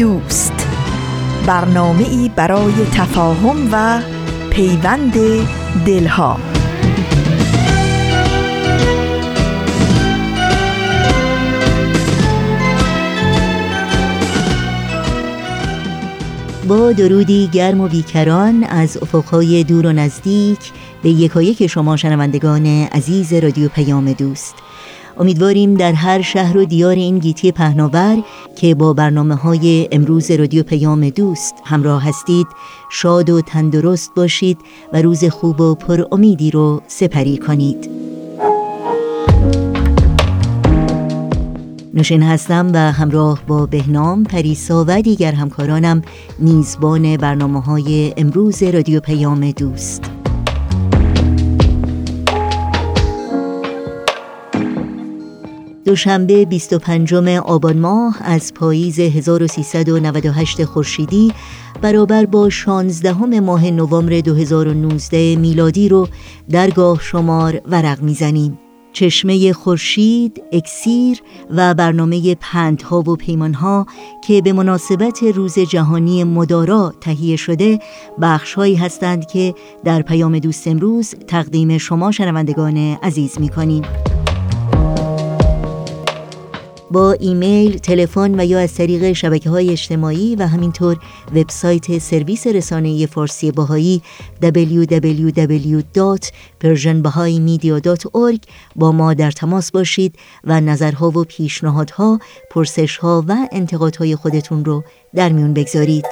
دوست. برنامه ای برای تفاهم و پیوند دلها. با درودی گرم و بیکران از افقهای دور و نزدیک به یکایک شما شنوندگان عزیز رادیو پیام دوست. امیدواریم در هر شهر و دیار این گیتی پهناور که با برنامه های امروز رادیو پیام دوست همراه هستید شاد و تندرست باشید و روز خوب و پر امیدی رو سپری کنید. نوشین هستم و همراه با بهنام پریسا و دیگر همکارانم میزبان برنامه های امروز رادیو پیام دوست. دوشنبه 25 آبان ماه از پاییز 1398 خورشیدی برابر با 16 ماه نوامبر 2019 میلادی رو درگاه شمار ورق می‌زنیم چشمه خورشید، اکسیر و برنامه پندها و پیمانها که به مناسبت روز جهانی مدارا تهیه شده بخشهایی هستند که در پیام دوست امروز تقدیم شما شنوندگان عزیز می کنیم. با ایمیل، تلفن و یا از طریق شبکه های اجتماعی و همینطور وبسایت سرویس رسانه فارسی باهایی www.persianbahaimedia.org با ما در تماس باشید و نظرها و پیشنهادها، پرسشها و انتقادهای خودتون رو در میون بگذارید.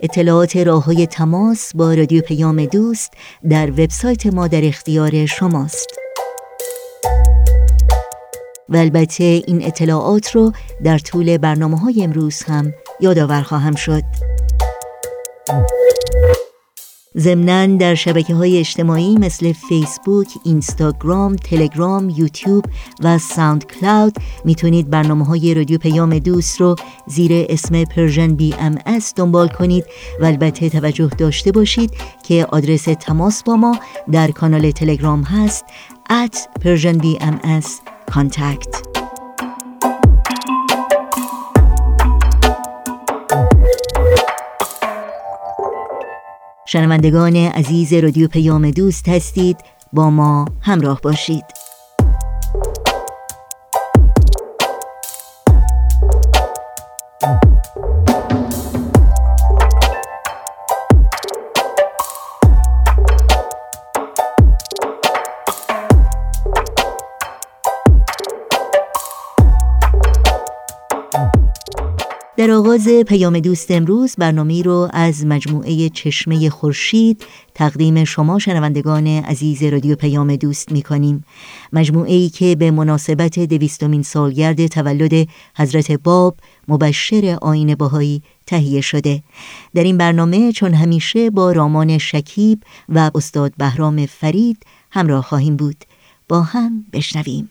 اطلاعات راه های تماس با رادیو پیام دوست در وبسایت ما در اختیار شماست. و البته این اطلاعات رو در طول برنامه های امروز هم یادآور خواهم شد. ضمنا در شبکه های اجتماعی مثل فیسبوک، اینستاگرام، تلگرام، یوتیوب و ساوند کلاود می‌تونید برنامه های رادیو پیام دوست رو زیر اسم Persian BMS دنبال کنید و البته توجه داشته باشید که آدرس تماس با ما در کانال تلگرام هست at persianbms contact. شنوندگان عزیز رادیو پیام دوست هستید با ما همراه باشید در آغاز پیام دوست امروز برنامه رو از مجموعه چشمه خورشید تقدیم شما شنوندگان عزیز رادیو پیام دوست می کنیم مجموعه ای که به مناسبت دویستمین سالگرد تولد حضرت باب مبشر آین باهایی تهیه شده. در این برنامه چون همیشه با رامان شکیب و استاد بهرام فرید همراه خواهیم بود. با هم بشنویم.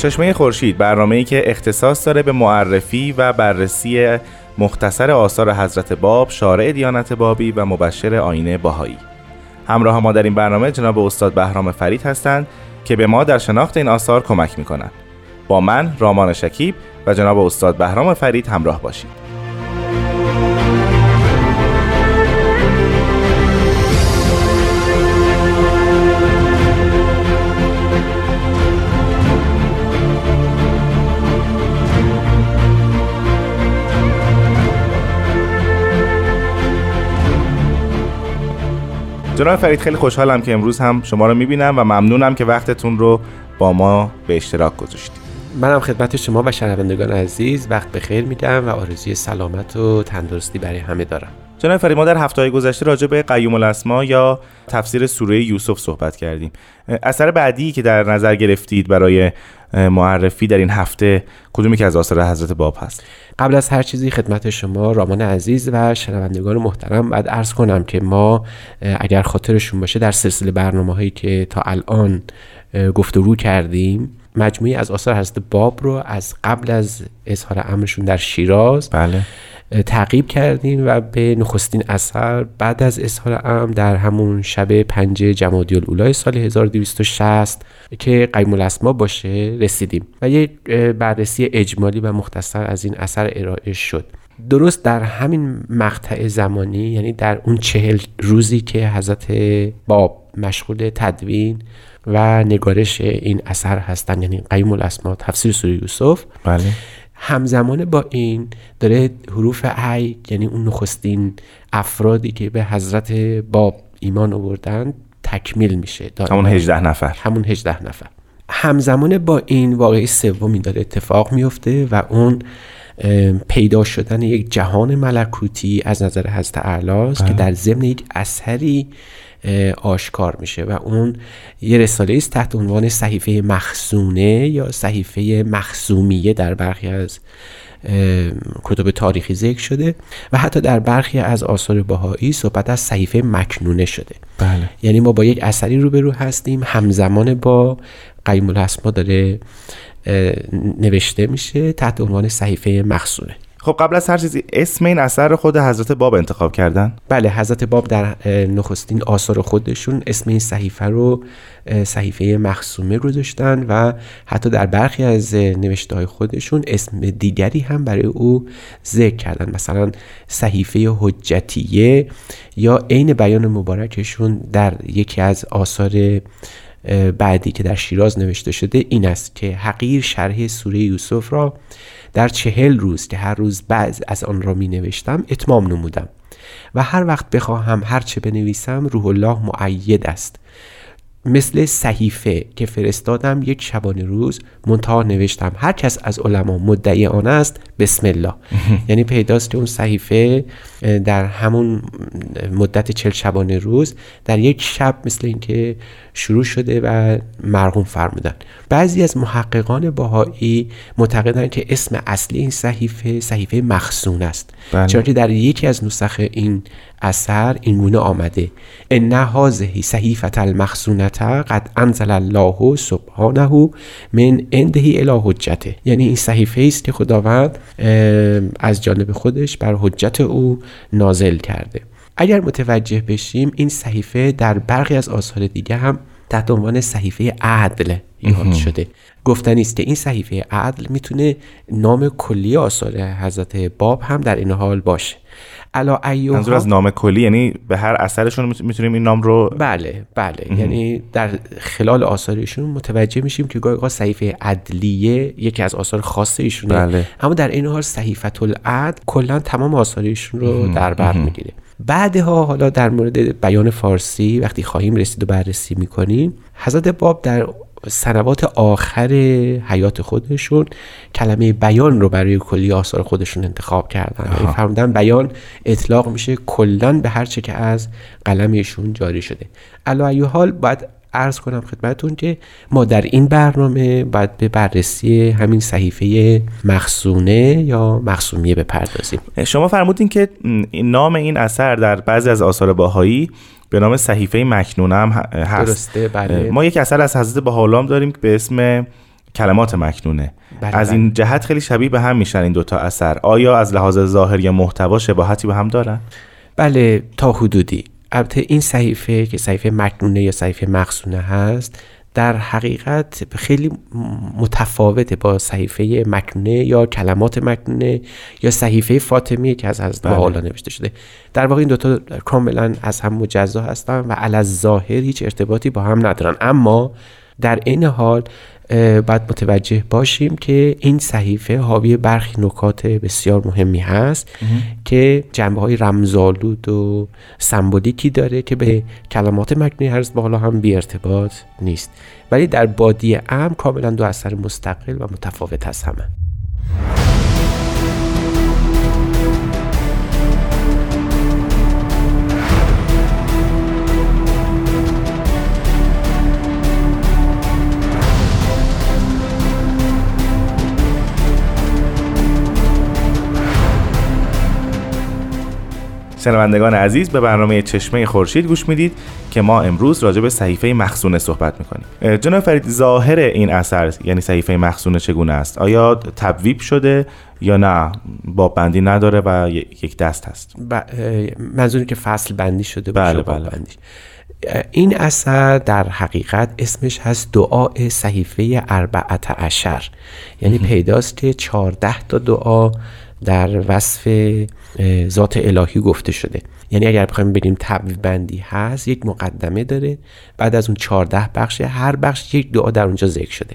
چشمه خورشید برنامه‌ای که اختصاص داره به معرفی و بررسی مختصر آثار حضرت باب، شارع دیانت بابی و مبشر آینه باهایی. همراه ما در این برنامه جناب استاد بهرام فرید هستند که به ما در شناخت این آثار کمک می‌کنند با من رامان شکیب و جناب استاد بهرام فرید همراه باشید جناب فرید خیلی خوشحالم که امروز هم شما رو می‌بینم و ممنونم که وقتتون رو با ما به اشتراک گذاشتید. منم خدمت شما و شنوندگان عزیز وقت بخیر میدم و آرزوی سلامت و تندرستی برای همه دارم. جناب فرید ما در هفته های گذشته راجع به قیوم الاسما یا تفسیر سوره یوسف صحبت کردیم. اثر بعدی که در نظر گرفتید برای معرفی در این هفته کدومی که از آثار حضرت باب هست؟ قبل از هر چیزی خدمت شما رامان عزیز و شنوندگان محترم باید عرض کنم که ما اگر خاطرشون باشه در سلسله برنامه هایی که تا الان گفتگو کردیم مجموعی از آثار حضرت باب رو از قبل از اظهار امرشون در شیراز بله. تعقیب کردیم و به نخستین اثر بعد از اظهار امر در همون شب پنج جمادی الاولای سال 1260 که قیم الاسما باشه رسیدیم و یک بررسی اجمالی و مختصر از این اثر ارائه شد. درست در همین مقطع زمانی یعنی در اون چهل روزی که حضرت باب مشغول تدوین و نگارش این اثر هستن یعنی قیم الاسما تفسیر سوره یوسف. بله. همزمان با این داره حروف عی یعنی اون نخستین افرادی که به حضرت باب ایمان آوردن تکمیل میشه. همون 18 نفر. همون 18 نفر. همزمان با این واقعی سومی داره اتفاق میفته و اون پیدا شدن یک جهان ملکوتی از نظر حضرت اعلاست که در ضمن یک اثری آشکار میشه و اون یه رساله است تحت عنوان صحیفه مخزونه یا صحیفه مخزومیه در برخی از کتب تاریخی ذکر شده و حتی در برخی از آثار باهایی صحبت از صحیفه مکنونه شده بله. یعنی ما با یک اثری روبرو هستیم همزمان با قیم الاسما داره نوشته میشه تحت عنوان صحیفه مخزونه خب قبل از هر چیزی اسم این اثر خود حضرت باب انتخاب کردن؟ بله حضرت باب در نخستین آثار خودشون اسم این صحیفه رو صحیفه مخصومه گذاشتن و حتی در برخی از نوشته های خودشون اسم دیگری هم برای او ذکر کردن. مثلا صحیفه حجتیه یا عین بیان مبارکشون در یکی از آثار بعدی که در شیراز نوشته شده این است که حقیر شرح سوره یوسف را در چهل روز که هر روز بعض از آن را می نوشتم اتمام نمودم و هر وقت بخواهم هرچه بنویسم روح الله معید است. مثل صحیفه که فرستادم یک شبانه روز منتها نوشتم هر کس از علما مدعی آن است بسم الله. یعنی پیداست که اون صحیفه در همون مدت چل شبانه روز در یک شب مثل اینکه شروع شده و مرغوم فرمودن. بعضی از محققان باهایی معتقدن که اسم اصلی این صحیفه صحیفه مخزون است. بله. چرا که در یکی از نسخ این اثر این گونه آمده. ان هذه صحیفه المخزونته قد انزل الله سبحانه من عنده الی حجته. یعنی این صحیفه است که خداوند از جانب خودش بر حجت او نازل کرده. اگر متوجه بشیم این صحیفه در برخی از آثار دیگه هم تحت عنوان صحیفه عدل یاد شده. گفتنی است که این صحیفه عدل می‌تونه نام کلی آثار حضرت باب هم در این حال باشه. علا منظور از نام کلی یعنی به هر اثرشون می‌تونیم این نام رو بله بله. یعنی در خلال آثارشون متوجه میشیم که گاهی صحیفه عدلیه یکی از آثار خاص ایشونه. بله. اما در این حال صحیفه العدل کلا تمام آثارشون رو در بر می‌گیره. بعدها حالا در مورد بیان فارسی وقتی خواهیم رسید و بررسی می‌کنیم حضرت باب در سنوات آخر حیات خودشون کلمه بیان رو برای کلی آثار خودشون انتخاب کردن. یعنی فرمودن بیان اطلاق میشه کلا به هر چه که از قلم ایشون جاری شده. علا حال باید عرض کنم خدمتون که ما در این برنامه باید به بررسی همین صحیفه مخصونه یا مخصومیه بپردازیم. شما فرمودین که نام این اثر در بعضی از آثار باهایی به نام صحیفه مکنونه هم هست. درسته بله. ما یک اثر از حضرت بهاءالله داریم به اسم کلمات مکنونه. بله از این جهت خیلی شبیه به هم میشن این دوتا اثر. آیا از لحاظ ظاهر یا محتوا شباهتی به هم دارن؟ بله تا حدودی. البته این صحیفه که صحیفه مکنونه یا صحیفه مخصونه هست در حقیقت خیلی متفاوته با صحیفه مکنونه یا کلمات مکنونه یا صحیفه فاطمی که از حضرت بله. نوشته شده در واقع این دوتا کاملا از هم مجزا هستن و علاز ظاهر هیچ ارتباطی با هم ندارن اما در این حال باید متوجه باشیم که این صحیفه حاوی برخی نکات بسیار مهمی هست که جنبه های رمزالود و سمبولیکی داره که به کلمات مکنی هرز بالا هم بی ارتباط نیست. ولی در بادی ام کاملا دو اثر مستقل و متفاوت هست همه. شنوندگان عزیز به برنامه چشمه خورشید گوش می‌دید که ما امروز راجع به صحیفه مخزونه صحبت می‌کنیم. جناب فرید ظاهر این اثر یعنی صحیفه مخزونه چگونه است؟ آیا تبویب شده یا نه؟ باب بندی نداره و یک دست هست. ب... منظوری که فصل بندی شده بله بله. بندی. این اثر در حقیقت اسمش هست دعای صحیفه اربعت عشر. یعنی پیداست که چهارده تا دعا در وصف ذات الهی گفته شده. یعنی اگر بخوایم بگیم تبویب بندی هست یک مقدمه داره. بعد از اون 14 بخش هر بخش یک دعا در اونجا ذکر شده.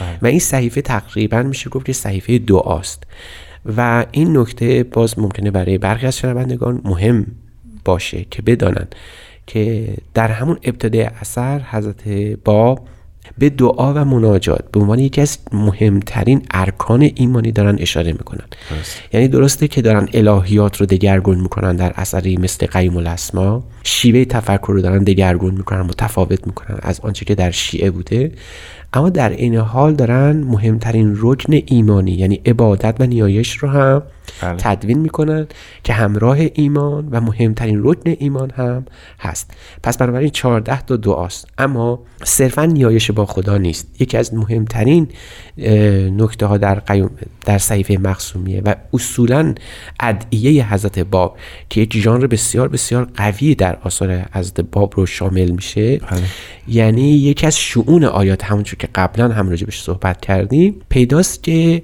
بله. و این صحیفه تقریبا میشه گفت که صحیفه دعاست. و این نکته باز ممکنه برای برخی از شنوندگان مهم باشه که بدانن که در همون ابتدای اثر حضرت باب به دعا و مناجات به عنوان یکی از مهمترین ارکان ایمانی دارن اشاره می‌کنن. یعنی درسته که دارن الهیات رو دگرگون می‌کنن در اثری مثل قیم الاسما. شیوه تفکر رو دارن دگرگون می‌کنن متفاوت می‌کنن از آنچه که در شیعه بوده. اما در این حال دارن مهمترین رکن ایمانی یعنی عبادت و نیایش رو هم بله. تدوین می‌کنن که همراه ایمان و مهمترین رکن ایمان هم هست پس بنابراین 14 تا دعاست اما صرفا نیایش با خدا نیست یکی از مهمترین نکته ها در قیوم در صحیفه مخصومیه و اصولا ادعیه حضرت باب که یک ژانر بسیار بسیار قوی در آثار حضرت باب رو شامل میشه بله. یعنی یکی از شعون آیات همونجور که قبلا هم راجبش صحبت کردیم پیداست که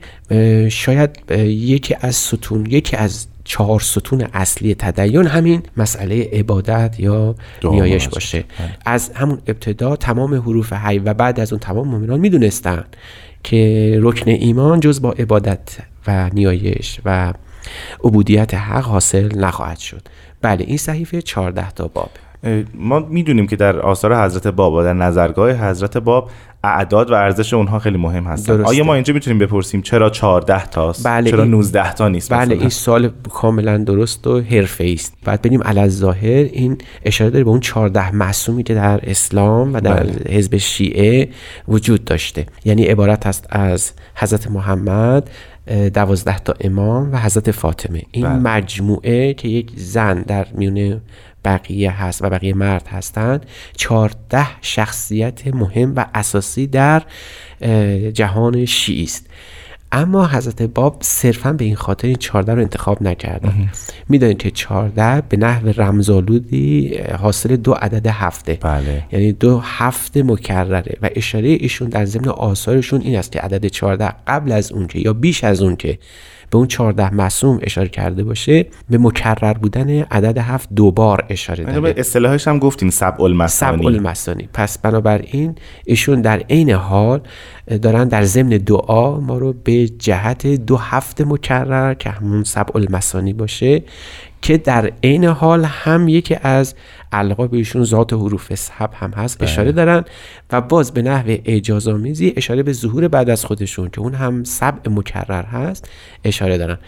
شاید یکی از ستون یکی از چهار ستون اصلی تدین همین مسئله عبادت یا نیایش باشه. بله. از همون ابتدا تمام حروف حی و بعد از اون تمام مؤمنان می‌دونستن که رکن ایمان جز با عبادت و نیایش و عبودیت حق حاصل نخواهد شد. بله این صحیفه 14 تا باب. ما می‌دونیم که در آثار حضرت باب و در نظرگاه حضرت باب اعداد و ارزش اونها خیلی مهم هستن. آیا ما اینجا می‌تونیم بپرسیم چرا 14 تاست؟ بله چرا 19 تا نیست؟ بله این سال کاملا درست و حرفه است. بعد بریم علی ظاهر این اشاره داره به اون 14 معصومی که در اسلام و در بله. حزب شیعه وجود داشته. یعنی عبارت است از حضرت محمد دوازده تا امام و حضرت فاطمه. این بله. مجموعه که یک زن در میونه بقیه هست و بقیه مرد هستند. چهارده شخصیت مهم و اساسی در جهان شیعی است. اما حضرت باب صرفا به این خاطر این چهارده رو انتخاب نکردن. می‌دانید که چهارده به نحو رمزالودی حاصل دو عدد هفته. بله. یعنی دو هفته مکرره و اشاره ایشون در ضمن آثارشون این است که عدد چهارده قبل از اون که یا بیش از اون که به اون 14 مصوم اشاره کرده باشه به مکرر بودن عدد هفت دوبار اشاره داره به اصطلاحش هم گفتیم سبع المثانی. سبع المثانی. پس بنابراین ایشون در عین حال دارن در ضمن دعا ما رو به جهت دو هفته مکرر که همون سبع المثانی باشه که در عین حال هم یکی از القاب ایشون ذات حروف سب هم هست بله. اشاره دارن و باز به نحو اجازامیزی اشاره به ظهور بعد از خودشون که اون هم سبع مکرر هست اشاره دارن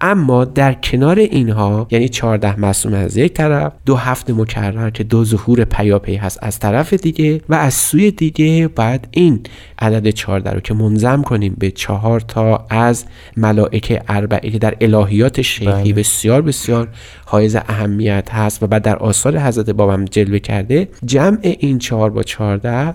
اما در کنار اینها یعنی 14 مصوم از یک طرف دو هفت مکرر که دو ظهور پیاپی هست از طرف دیگه و از سوی دیگه باید این عدد 14 رو که منظم کنیم به چهار تا از ملائکه اربعه که در الهیات شیخی بله. بسیار بسیار حائز اهمیت هست و بعد در آثار حضرت بابم جلوه کرده جمع این چهار با 14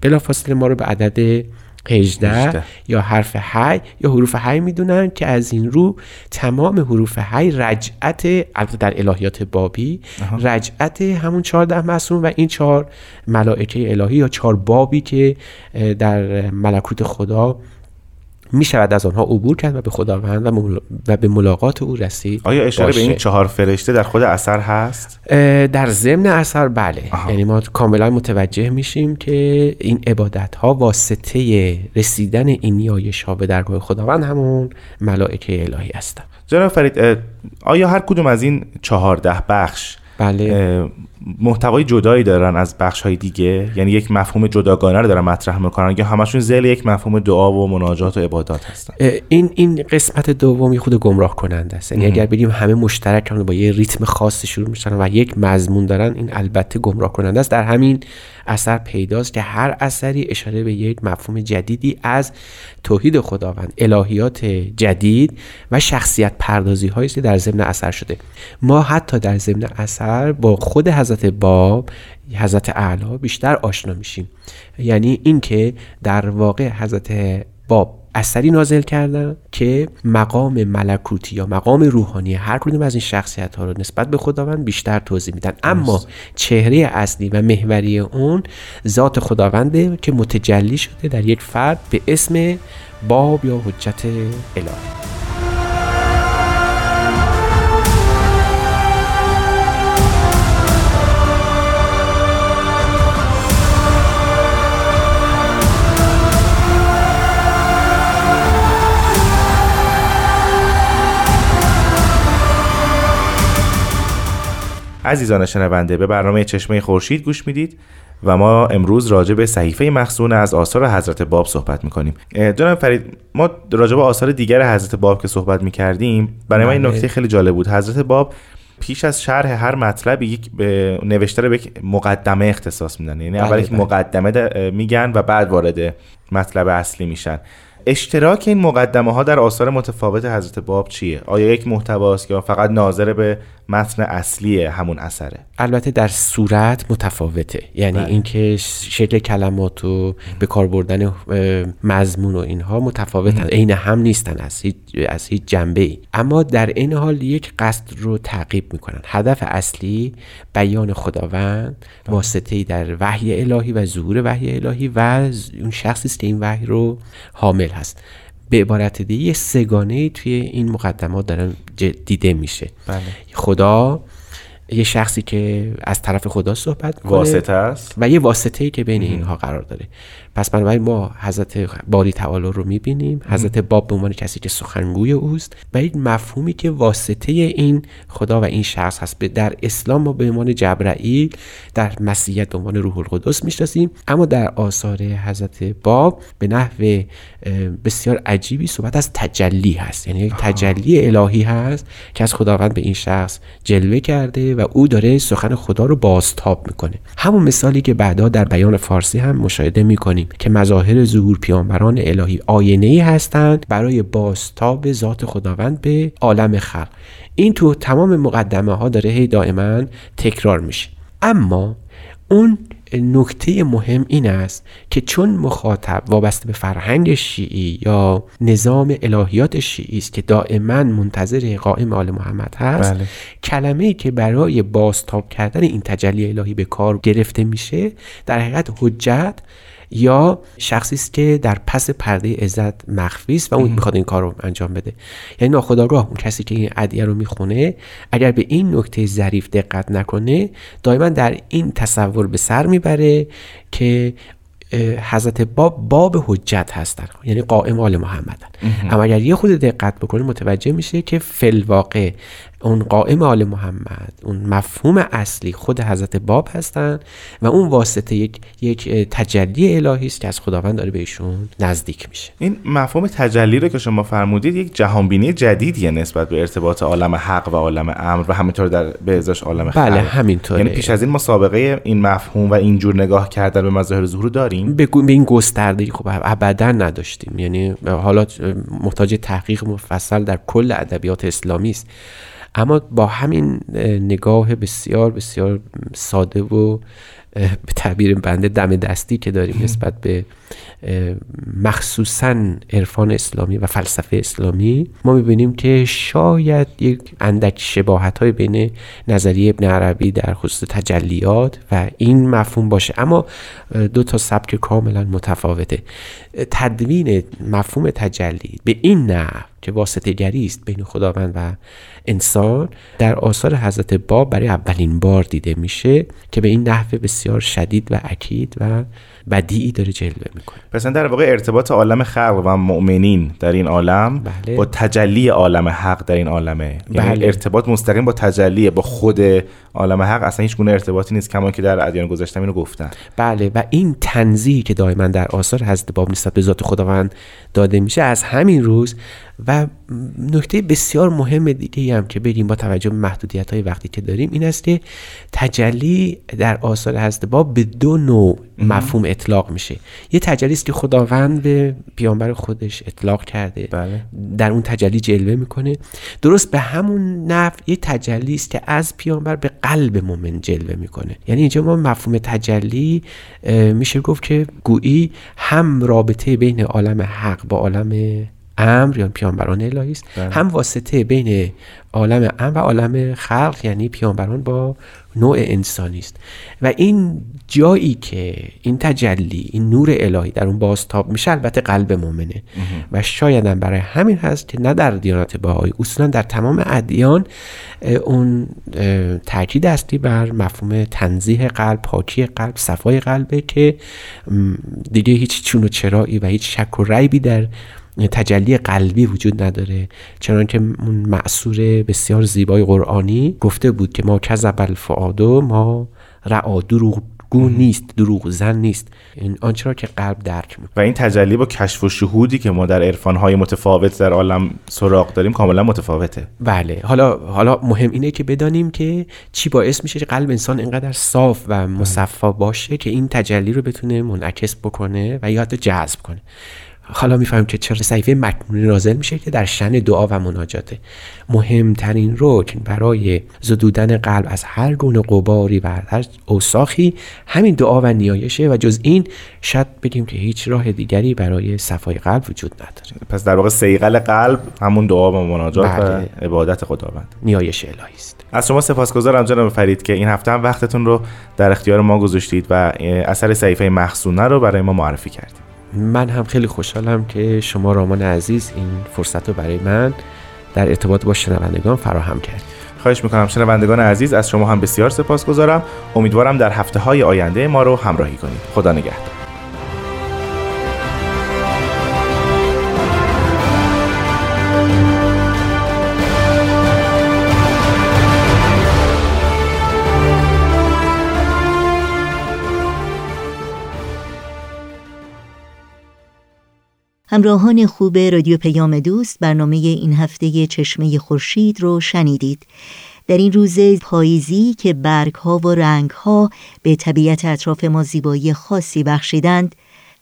بلافاصله ما رو به عدد 18. یا حرف حی یا حروف حی می‌دونن که از این رو تمام حروف حی رجعت البته در الهیات بابی رجعت همون چهارده معصوم و این چهار ملائکه الهی یا چهار بابی که در ملکوت خدا می شود از آنها عبور کرد و به خداوند و, مل- و به ملاقات او رسید آیا اشاره به این. چهار فرشته در خود اثر هست در ضمن اثر بله. یعنی ما کاملا متوجه میشیم که این عبادت ها واسطه رسیدن این نیایش ها به درگاه خداوند همون ملائکه الهی هستن جناب فرید آیا هر کدوم از این چهارده بخش بله. محتوای جدایی دارن از بخش های دیگه؟ یعنی یک مفهوم جداگانه رو دارن مطرح می‌کنن؟ یا همشون زل یک مفهوم دعا و مناجات و عبادات هستن؟ این این قسمت دومی خود گمراه کننده است. یعنی اگر بگیم همه مشترک با یه ریتم خاصی شروع میشن و یک مضمون دارن این البته گمراه کننده است. در همین اثر پیداست که هر اثری اشاره به یک مفهوم جدیدی از توحید خداوند الهیات جدید و شخصیت پردازی هایی که در ضمن اثر شده. ما حتی در ضمن اثر با خود حضرت باب حضرت اعلی بیشتر آشنا میشیم. یعنی اینکه در واقع حضرت باب اثری نازل کردن که مقام ملکوتی یا مقام روحانی هر کدوم از این شخصیت ها رو نسبت به خداوند بیشتر توضیح میدن. اما چهره اصلی و محوری اون ذات خداونده که متجلی شده در یک فرد به اسم باب یا حجت الهی. عزیزان شنونده به برنامه چشمه خورشید گوش می‌دید و ما امروز راجع به صحیفه مخزون از آثار حضرت باب صحبت می‌کنیم جناب فرید ما راجع به آثار دیگر حضرت باب که صحبت می‌کردیم برای ما این بله. نکته خیلی جالب بود حضرت باب پیش از شرح هر مطلب یک نوشته رو به یک مقدمه اختصاص میدن یعنی اول بله، یک بله. مقدمه میگن و بعد وارد مطلب اصلی میشن اشتراک این مقدمه ها در آثار متفاوت حضرت باب چیه؟ آیا یک محتواست یا فقط ناظر به متن اصلی همون اثره؟ البته در صورت متفاوته. یعنی بله. اینکه شکل کلمات و به کار بردن مضمون و اینها متفاوتن. عین هم نیستن از هیچ از هیچ جنبه ای اما در این حال یک قصد رو تعقیب می‌کنن. هدف اصلی بیان خداوند واسطه ای در وحی الهی و ظهور وحی الهی و اون شخصی است که این وحی رو حامل هست. به عبارت دیگه یه سگانه توی این مقدمات دارن دیده میشه. بله. خدا یه شخصی که از طرف خدا صحبت می‌کنه واسطه است. و یه واسطه ای که بین اینها قرار داره. پس بنابراین ما حضرت باری تعالی رو می‌بینیم. حضرت باب به عنوان کسی که سخنگوی اوست. و یک مفهومی که واسطه این خدا و این شخص هست. به- در اسلام ما به عنوان جبرائیل در مسیحیت به عنوان روح القدس می‌شناسیم. اما در آثار حضرت باب به نحو بسیار عجیبی صحبت از تجلی هست. یعنی یک تجلی الهی هست که از خداوند به این شخص جلوه کرده و او داره سخن خدا رو بازتاب می‌کنه. همون مثالی که بعدا در بیان فارسی هم مشاهده می‌کنیم. که مظاهر ظهور پیامبران الهی آینه ای هستند برای بازتاب ذات خداوند به عالم خلق این تو تمام مقدمه ها داره هی دائما تکرار میشه اما اون نکته مهم این است که چون مخاطب وابسته به فرهنگ شیعی یا نظام الهیات شیعی است که دائما منتظر قائم آل محمد هست بله. کلمه ای که برای بازتاب کردن این تجلی الهی به کار گرفته میشه در حقیقت حجت یا شخصی است که در پس پرده عزت مخفی است و اون می‌خواد این کار رو انجام بده. یعنی ناخودآگاه اون کسی که این ادعیه رو می‌خونه اگر به این نکته ظریف دقت نکنه دائما در این تصور به سر می‌بره که حضرت باب باب حجت هستن. یعنی قائم آل محمدن. اما اگر یه خود دقت بکنه متوجه میشه که فلواقع اون قائم آل محمد اون مفهوم اصلی خود حضرت باب هستن و اون واسطه یک یک تجلی الهی است که از خداوند داره بهشون نزدیک میشه. این مفهوم تجلی رو که شما فرمودید یک جهانبینی جدیدیه نسبت به ارتباط عالم حق و عالم امر و همینطور در به ازاش عالم خلق. بله همینطوره. یعنی پیش از این مسابقه این مفهوم و اینجور نگاه کردن به مظاهر ظهور داریم؟ به به این گستردگی خب ابدا نداشتیم. یعنی حالا محتاج تحقیق مفصل در کل ادبیات اسلامی است. اما با همین اه، نگاه بسیار بسیار ساده و به تعبیر بنده دم دستی که داریم نسبت به مخصوصا عرفان اسلامی و فلسفه اسلامی ما می‌بینیم که شاید یک اندک شباهت های بین نظریه ابن عربی در خصوص تجلیات و این مفهوم باشه. اما دو تا سبک کاملا متفاوته. تدوین مفهوم تجلی به این نحو که واسطه گری است بین خداوند و انسان در آثار حضرت باب برای اولین بار دیده میشه که به این نحو بسیار شدید و اکید و بدیعی داره جلوه می‌کنه پس در واقع ارتباط عالم خلق و مؤمنین در این عالم بله. با تجلی عالم حق در این عالمه یعنی بله. ارتباط مستقیم با تجلی با خود عالم حق اصلا هیچ گونه ارتباطی نیست کما که در ادیان گذشته اینو گفتن بله و این تنزیه که دائما در آثار حضرت باب نسبت به ذات خداوند داده میشه از همین روز و نکته بسیار مهم دیگه هم که بریم با توجه به محدودیت های وقتی که داریم این است که تجلی در آثار حضرت باب به دو نوع مفهوم اطلاق میشه. یه تجلی است که خداوند به پیامبر خودش اطلاق کرده. بله. در اون تجلی جلوه می‌کنه. درست به همون نفع یه تجلی است که از پیامبر به قلب مؤمن جلوه می‌کنه. یعنی اینجا ما مفهوم تجلی میشه گفت که گویی هم رابطه بین عالم حق با عالم امر یا پیامبران الهی است. بله. هم واسطه بین عالم امر و عالم خلق یعنی پیامبران با نوع انسانی است. و این جایی که این تجلی این نور الهی در اون بازتاب میشه البته قلب مؤمنه و شاید هم برای همین هست که نه در دیانت بهایی اصولا در تمام ادیان اون تاکید اصلی بر مفهوم تنزیه قلب پاکی قلب صفای قلبه که دیگه هیچ چون و چرایی و هیچ شک و ریبی در تجلی قلبی وجود نداره. چنانکه اون معصور بسیار زیبای قرآنی گفته بود که ما کذب الفؤاد ما رعا دروغ گو نیست دروغ زن نیست. این آنچه را که قلب درک می‌کنه و این تجلی با کشف و شهودی که ما در عرفان‌های متفاوت در عالم سراغ داریم کاملا متفاوته. بله. حالا حالا مهم اینه که بدانیم که چی باعث میشه که قلب انسان اینقدر صاف و مصفا باشه که این تجلی رو بتونه منعکس بکنه و یا حتی جذب کنه. حالا می‌فهمیم که چرا صحیفه مکنونی نازل میشه که در شن دعا و مناجاته. مهمترین رکن برای زدودن قلب از هر گونه قباری و هر اوساخی همین دعا و نیایشه و جز این شاید بگیم که هیچ راه دیگری برای صفای قلب وجود نداره. پس در واقع سیقل قلب همون دعا و مناجات و بله. عبادت خداوند. نیایش الهی است. از شما سپاسگزارم جناب فرید که این هفته هم وقتتون رو در اختیار ما گذاشتید و اثر صحیفه مخزونه رو برای ما معرفی کردید. من هم خیلی خوشحالم که شما رامان عزیز این فرصت رو برای من در ارتباط با شنوندگان فراهم کرد. خواهش می‌کنم شنوندگان عزیز از شما هم بسیار سپاسگزارم. امیدوارم در هفته های آینده ما رو همراهی کنید. خدا نگهدار. همراهان خوب رادیو پیام دوست برنامه این هفته چشمه خورشید رو شنیدید. در این روز پاییزی که برگ ها و رنگ ها به طبیعت اطراف ما زیبایی خاصی بخشیدند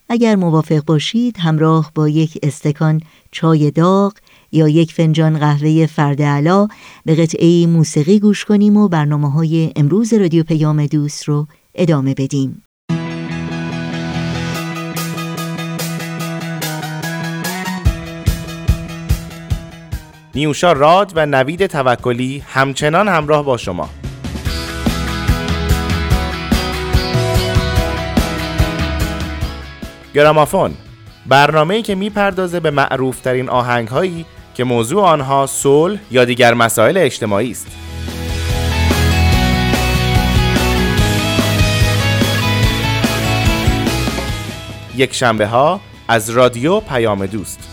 اگر موافق باشید همراه با یک استکان چای داغ یا یک فنجان قهوه فرد علا به قطعه موسیقی گوش کنیم و برنامه های امروز رادیو پیام دوست رو ادامه بدیم. نیوشا راد و نوید توکلی همچنان همراه با شما گرامافون برنامه‌ای که می‌پردازه به معروفترین آهنگ‌هایی که موضوع آنها صلح یا دیگر مسائل اجتماعی است. یک شنبه ها از رادیو پیام دوست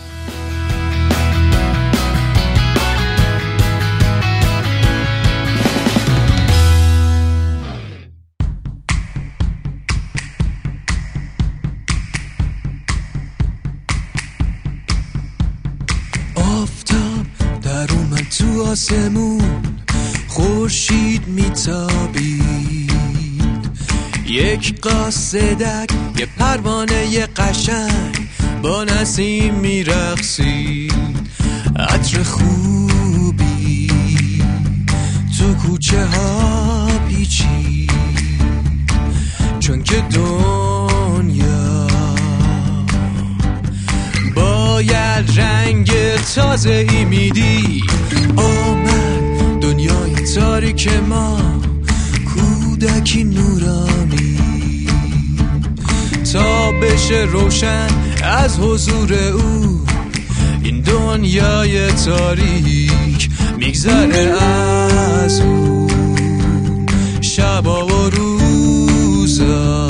آسمون خورشید میتابید. یک قاصدک یه پروانه قشنگ با نسیم میرقصید. عطر خوبی تو کوچه ها پیچید. چون که دنیا باید رنگ تازه ای میدی آمد دنیای تاریک ما کودکی نورانی. تا بشه روشن از حضور او این دنیای تاریک میگذره از او. شبا و روزا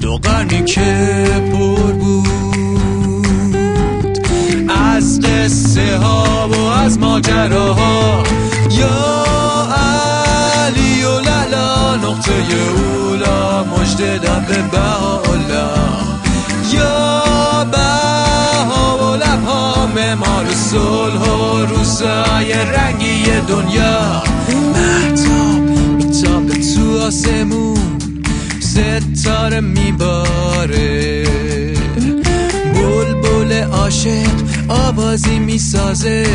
دو قرنی که پر بود. از قصه ها از ماجراها. یا علی و للا نقطه اولا مجده دم به بهاءالله. یا بها و لبها معمار صلح و روزای رنگی دنیا. محتاب میتابه تو آسمون ستاره میباره. عاشق آوازی می‌سازه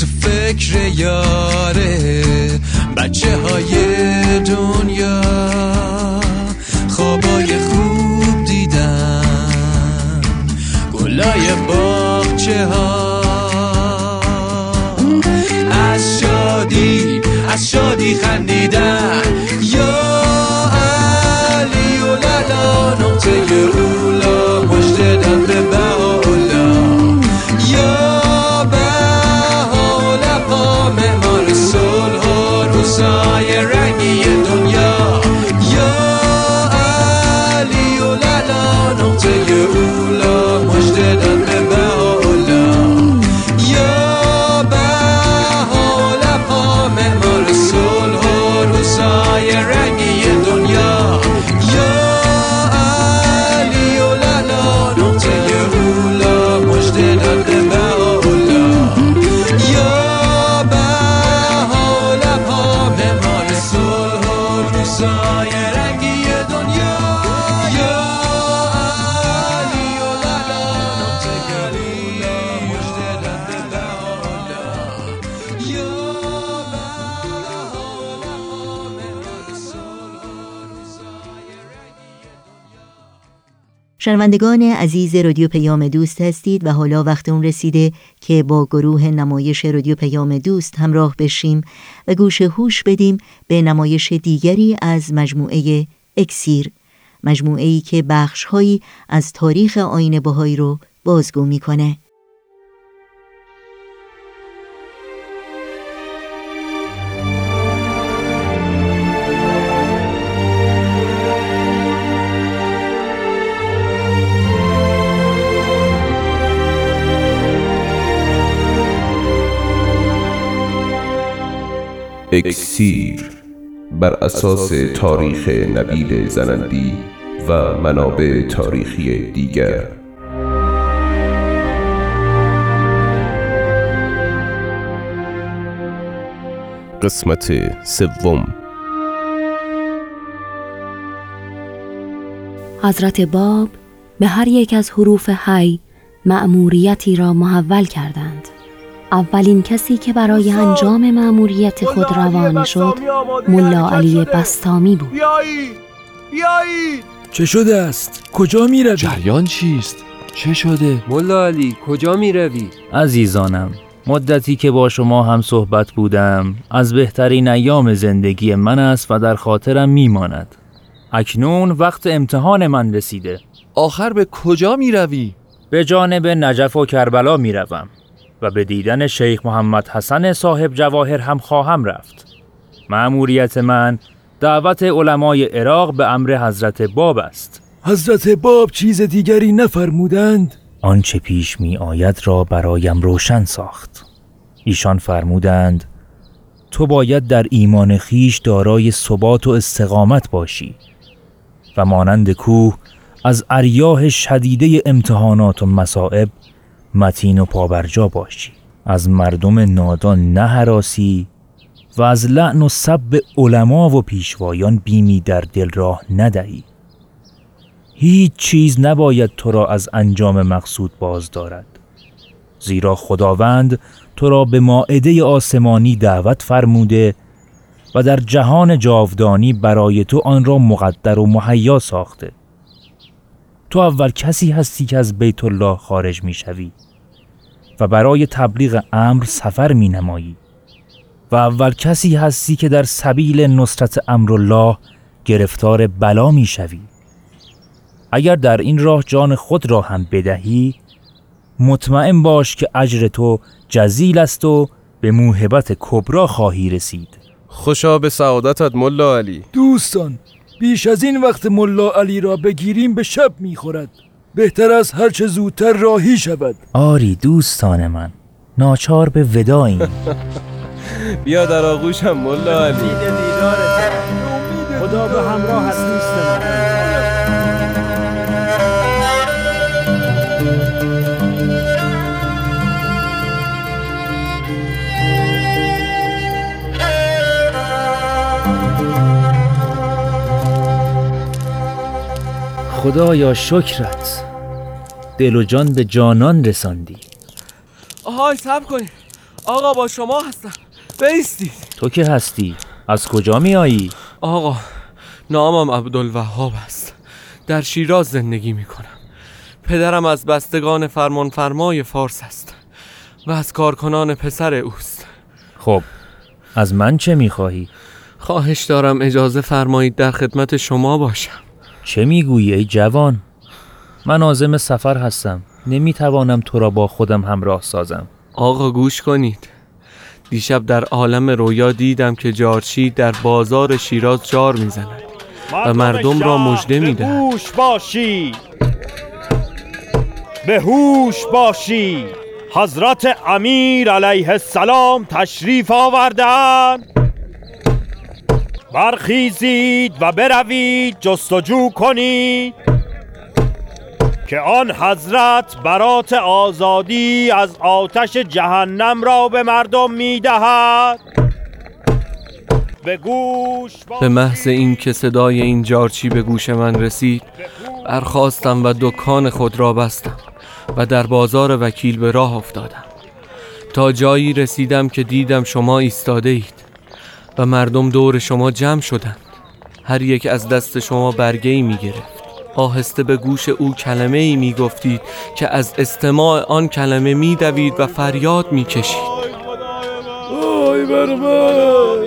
تو فکر یاره بچه های دنیا خوابای خوب دیدن گلای باغچه ها از شادی از شادی خندیدن. شنوندگان عزیز رادیو پیام دوست هستید و حالا وقت اون رسیده که با گروه نمایش رادیو پیام دوست همراه بشیم و گوش هوش بدیم به نمایش دیگری از مجموعه اکسیر. مجموعه ای که بخشهایی از تاریخ آین بهایی رو بازگو می‌کنه. اکسیر بر اساس تاریخ نبیل زنندی و منابع تاریخی دیگر. قسمت سوم. حضرت باب به هر یک از حروف حی مأموریتی را محول کردند. اولین کسی که برای انجام مأموریت خود روانه شد ملا علی بستامی بود چه شده است؟ کجا می روی؟ جریان چیست؟ چه شده؟ ملا علی کجا می روی؟ عزیزانم مدتی که با شما هم صحبت بودم از بهترین ایام زندگی من است و در خاطرم میماند اکنون وقت امتحان من رسیده آخر به کجا می روی؟ به جانب نجف و کربلا می روم و به دیدن شیخ محمد حسن صاحب جواهر هم خواهم رفت. مأموریت من دعوت علمای عراق به امر حضرت باب است. حضرت باب چیز دیگری نفرمودند؟ آنچه پیش می آید را برایم روشن ساخت. ایشان فرمودند تو باید در ایمان خیش دارای ثبات و استقامت باشی و مانند کوه از اریاه شدیده امتحانات و مصائب متین و پابرجا باشی. از مردم نادان نه حراسی و از لعن و سب علما و پیشوایان بیمی در دل راه ندهی. هیچ چیز نباید تو را از انجام مقصود باز دارد. زیرا خداوند تو را به ماعده آسمانی دعوت فرموده و در جهان جاودانی برای تو آن را مقدر و مهیا ساخته. تو اول کسی هستی که از بیت الله خارج می شوی و برای تبلیغ امر سفر می نمایی و اول کسی هستی که در سبیل نصرت امر الله گرفتار بلا می شوی اگر در این راه جان خود را هم بدهی مطمئن باش که اجر تو جزیل است و به موهبت کبرا خواهی رسید. خوشا به سعادتت ملا علی. دوستان بیش از این وقت ملا علی را بگیریم به شب می‌خورد. بهتر از هرچه زودتر راهی شود. آری دوستان من ناچار به وداییم بیا در آغوشم ملا علی. خدا به همراه خدایا شکرت. دل و جان به جانان رساندی. آهای سب کنید آقا با شما هستم. بیستید تو که هستی؟ از کجا می آیی؟ آقا نامم عبدالوهاب است. در شیراز زندگی می کنم پدرم از بستگان فرمان فرمای فارس است و از کارکنان پسر اوست. خب از من چه می خواهی؟ خواهش دارم اجازه فرمایید در خدمت شما باشم. چه می‌گویی ای جوان؟ من آزم سفر هستم. نمی‌توانم تو را با خودم همراه سازم. آقا گوش کنید. دیشب در عالم رویا دیدم که جارچی در بازار شیراز جار می‌زند و مردم را مژده می‌دهد هوش باشی. به هوش باشی. حضرت امیر علیه السلام تشریف آوردن. برخیزید و بروید جستجو کنید که آن حضرت برات آزادی از آتش جهنم را به مردم می‌دهد. به گوش به محض این که صدای این جارچی به گوش من رسید برخواستم و دکان خود را بستم و در بازار وکیل به راه افتادم. تا جایی رسیدم که دیدم شما ایستاده اید و مردم دور شما جمع شدند. هر یک از دست شما برگه ای می گرفت آهسته به گوش او کلمه ای می گفتید که از استماع آن کلمه می دوید و فریاد می کشید وای بر من!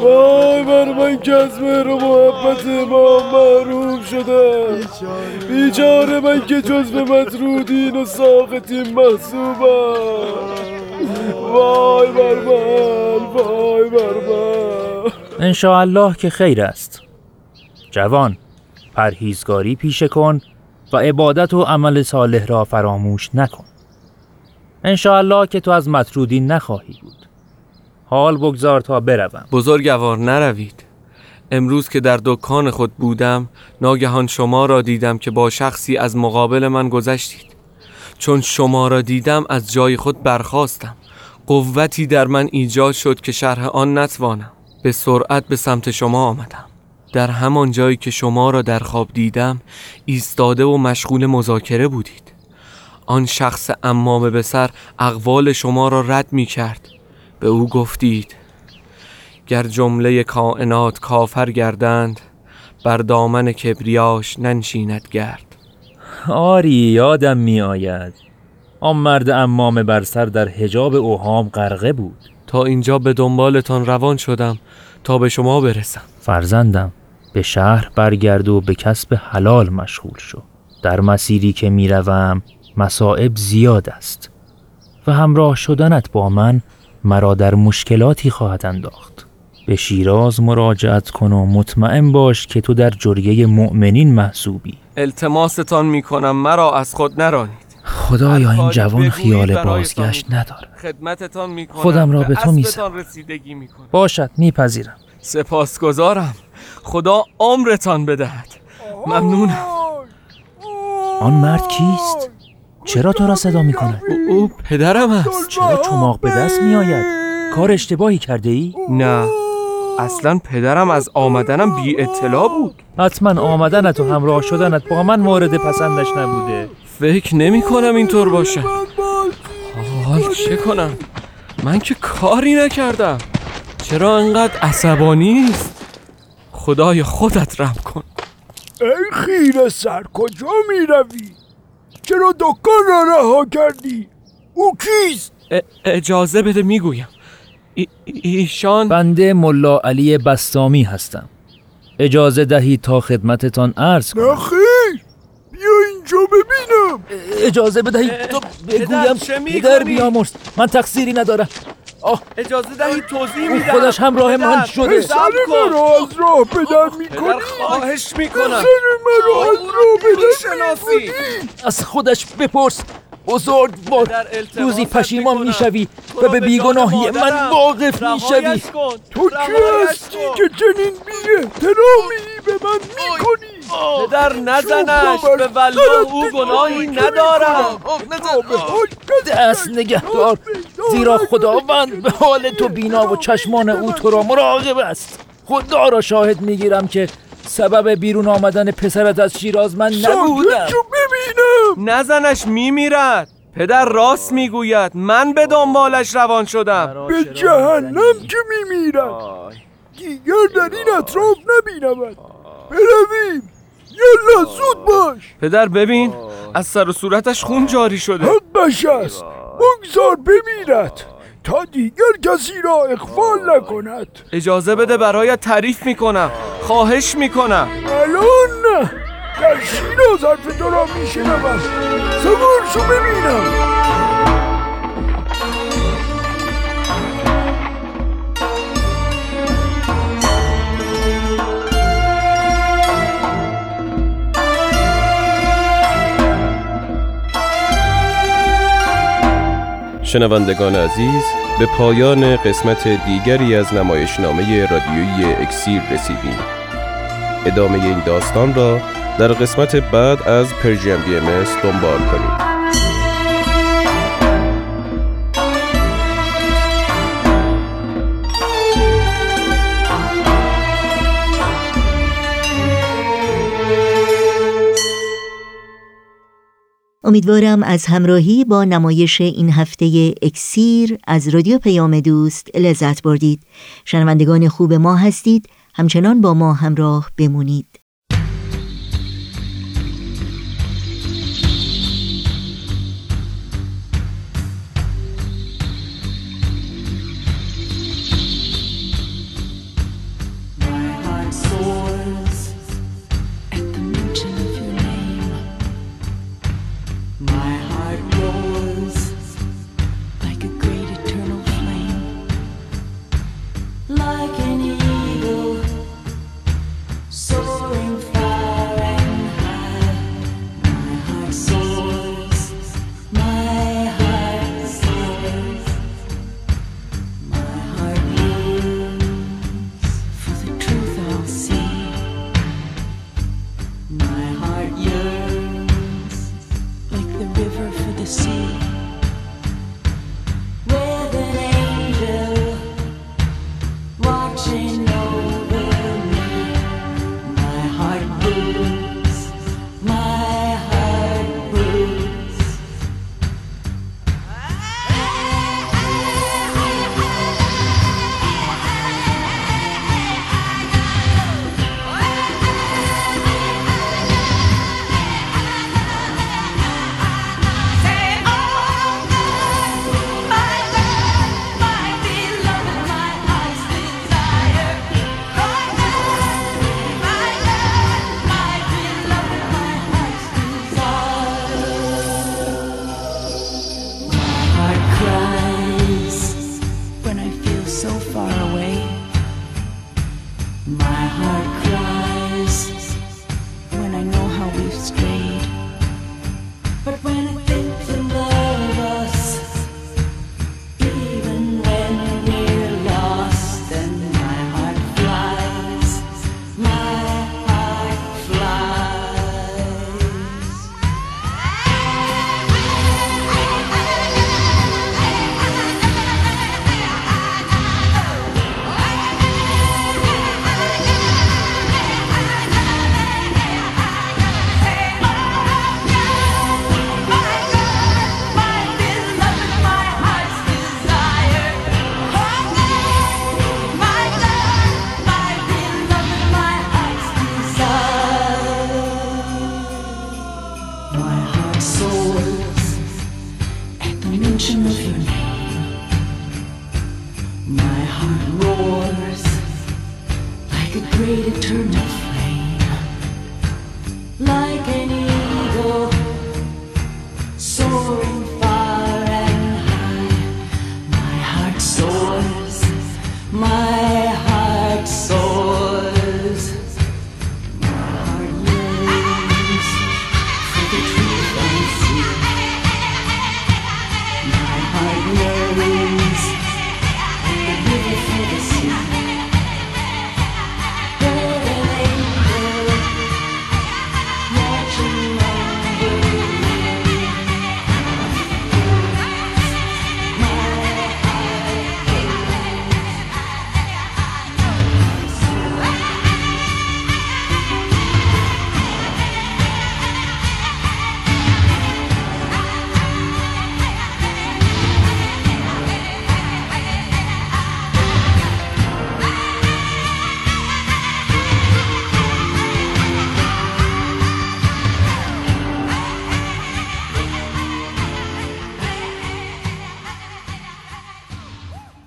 وای بر من که از مهر و محبت ما محروم شدم بیچاره من که جز به مطرودین و ساقتین محسوبم. وای بر من وای بر من. انشاءالله که خیر است. جوان پرهیزگاری پیشه کن و عبادت و عمل صالح را فراموش نکن. انشاءالله که تو از مطرودین نخواهی بود. حال بگذار تا بروم. بزرگوار نروید. امروز که در دکان خود بودم ناگهان شما را دیدم که با شخصی از مقابل من گذشتید. چون شما را دیدم از جای خود برخواستم قوتی در من ایجاد شد که شرح آن نتوانم. به سرعت به سمت شما آمدم. در همان جایی که شما را در خواب دیدم ایستاده و مشغول مذاکره بودید. آن شخص امامه به سر اقوال شما را رد می کرد. به او گفتید گر جمله کائنات کافر گردند بر دامن کبریاش ننشیند گرد. آری یادم می آید. آن مرد امام بر سر در حجاب اوهام غرقه بود. تا اینجا به دنبالتان روان شدم تا به شما برسم. فرزندم به شهر برگرد و به کسب حلال مشغول شو. در مسیری که می‌روم مصائب زیاد است و همراه شدنت با من مرا در مشکلاتی خواهد انداخت. به شیراز مراجعت کن و مطمئن باش که تو در جریه مؤمنین محسوبی. التماستان می کنم مرا از خود نرانید. خدایا این جوان خیال بازگشت نداره. خدمتتان می کنم خودم را به تو میسپارم. رسیدگی می کنم باشد میپذیرم. سپاسگزارم. خدا عمرتان بدهد. ممنونم. آن مرد کیست؟ چرا تو را صدا می‌کند؟ او, او پدرم است. چرا چماق به دست میآید؟ کار اشتباهی کرده ای؟ نه. اصلا پدرم از آمدنم بی اطلاع بود. حتما آمدنت و همراه شدنت با من مورد پسندش نبوده. فکر نمی کنم اینطور باشه. حال چه کنم؟ من که کاری نکردم. چرا انقدر عصبانی است خدای خودت رم کن. ای خیره سر کجا می روی؟ چرا دکان را رها کردی؟ او کیست؟ اجازه بده می‌گویم. ای- ایشان بنده ملا علی بستامی هستم. اجازه دهید تا خدمتتان عرض کنم. اینجا ببینم. اجازه بدهید. تا بگویم می‌کنی؟ پدر بیامرز. من تقصیری ندارم. آه. اجازه دهید توضیح میدم. خودش همراه من پدر، شده. پسر مرا از راه پدر کنی خواهش می‌کنم. پسر مرا از راه بدر می‌شناسی می از خودش بپرس. بزرگ التماست روزی پشیمان. می‌شوی و به بیگناهی من. واقف می‌شوی. تو کی هستی. که چنین بی احترامی به من می کنی پدر نزنش. به والله او گناهی ندارم. دست نگهدار. زیرا خداوند به حال تو بینا و چشمان او تو را مراقب است. خدا را شاهد می‌گیرم که سبب بیرون آمدن پسرت از شیراز من نبودم. ببینم. نزنش میمیرد. پدر راست می‌گوید. من به دنبالش روان شدم. به جهنم که می میرد دیگر در این اطراف نبینمد برویم. یلا زود باش. پدر ببین. از سر و صورتش خون جاری شده. حقش است بگذار بمیرد. تا دیگر کسی را اخفال نکند. اجازه بده برایت تعریف می‌کنم. خواهش می‌کنم. الان نه در شیراز حرف تو را میشنوم. سوار شو ببینم. شنوندگان عزیز به پایان قسمت دیگری از نمایشنامه رادیویی اکسیر رسیدیم. ادامه این داستان را در قسمت بعد از پرژیم بی ام دنبال کنید. امیدوارم از همراهی با نمایش این هفته اکسیر از رادیو پیام دوست لذت بردید. شنوندگان خوب ما هستید. همچنان با ما همراه بمونید.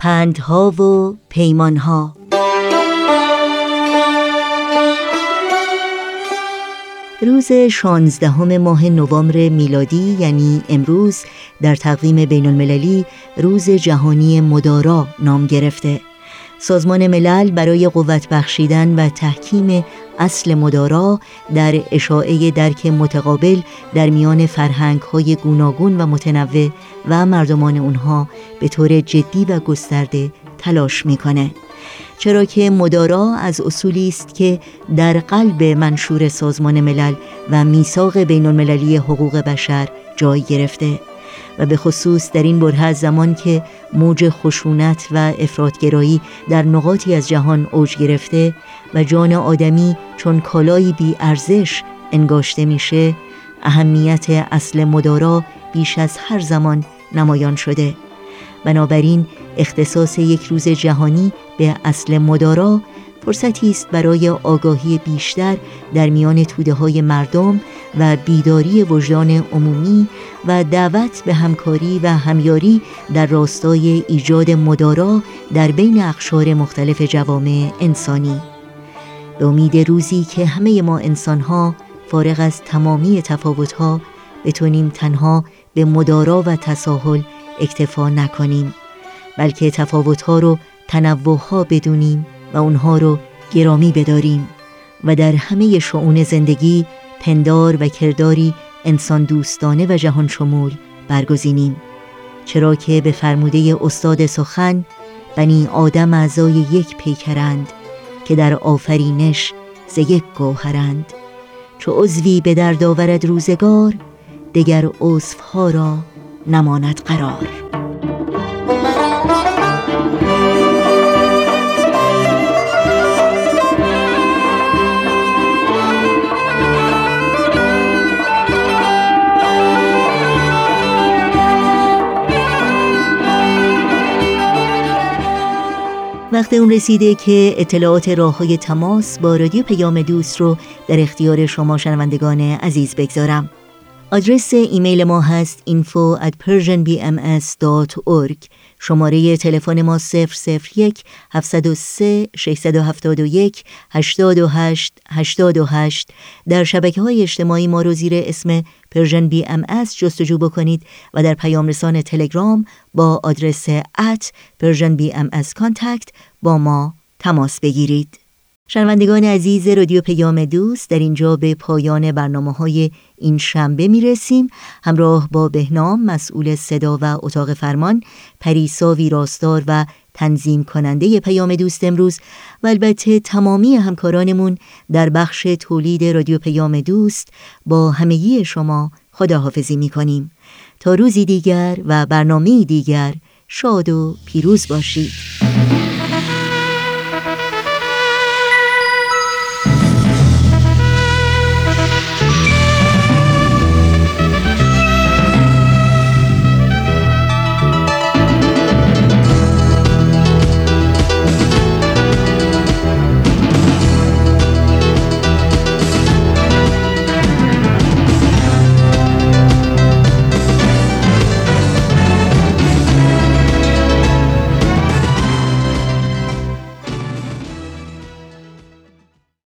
پندها و پیمانها. روز 16 ماه نوامبر میلادی یعنی امروز در تقویم بین المللی روز جهانی مدارا نام گرفته. سازمان ملل برای قوت بخشیدن و تحکیم اصل مدارا در اشاعه درک متقابل در میان فرهنگ های گوناگون و متنوع و مردمان اونها به طور جدی و گسترده تلاش می‌کنه. چرا که مدارا از اصولی است که در قلب منشور سازمان ملل و میثاق بین المللی حقوق بشر جای گرفته. و به خصوص در این بره زمان که موج خشونت و افرادگرایی در نقاطی از جهان اوج گرفته و جان آدمی چون کالایی بی ارزش انگاشته میشه اهمیت اصل مدارا بیش از هر زمان نمایان شده. بنابراین اختصاص یک روز جهانی به اصل مدارا فرصتی است برای آگاهی بیشتر در میان توده های مردم و بیداری وجدان عمومی و دعوت به همکاری و همیاری در راستای ایجاد مدارا در بین اقشار مختلف جوامع انسانی. به امید روزی که همه ما انسانها فارغ از تمامی تفاوتها بتونیم تنها به مدارا و تساهل اکتفا نکنیم بلکه تفاوتها رو تنوعها بدونیم و اونها رو گرامی بداریم و در همه شعون زندگی پندار و کرداری انسان دوستانه و جهان شمول برگزینیم. چرا که به فرموده استاد سخن بنی آدم اعضای یک پیکرند که در آفرینش ز یک گوهرند. چو عضوی به درد آورد روزگار دگر عضوها را نماند قرار. وقت اون رسیده که اطلاعات راه های تماس با رادیو پیام دوست رو در اختیار شما شنوندگان عزیز بگذارم. آدرس ایمیل ما هست info at persianbms.org شماره تلفن ما 001 703 671 828 828 در شبکه های اجتماعی ما رو زیر اسم Persian BMS جستجو بکنید و در پیام رسان تلگرام با آدرس BMS contact با ما تماس بگیرید. شنوندگان عزیز رادیو پیام دوست در اینجا به پایان برنامه های این شنبه می رسیم همراه با بهنام مسئول صدا و اتاق فرمان پریسا ویراستار و تنظیم کننده پیام دوست امروز و البته تمامی همکارانمون در بخش تولید رادیو پیام دوست با همگی شما خداحافظی می کنیم تا روزی دیگر و برنامه دیگر شاد و پیروز باشید.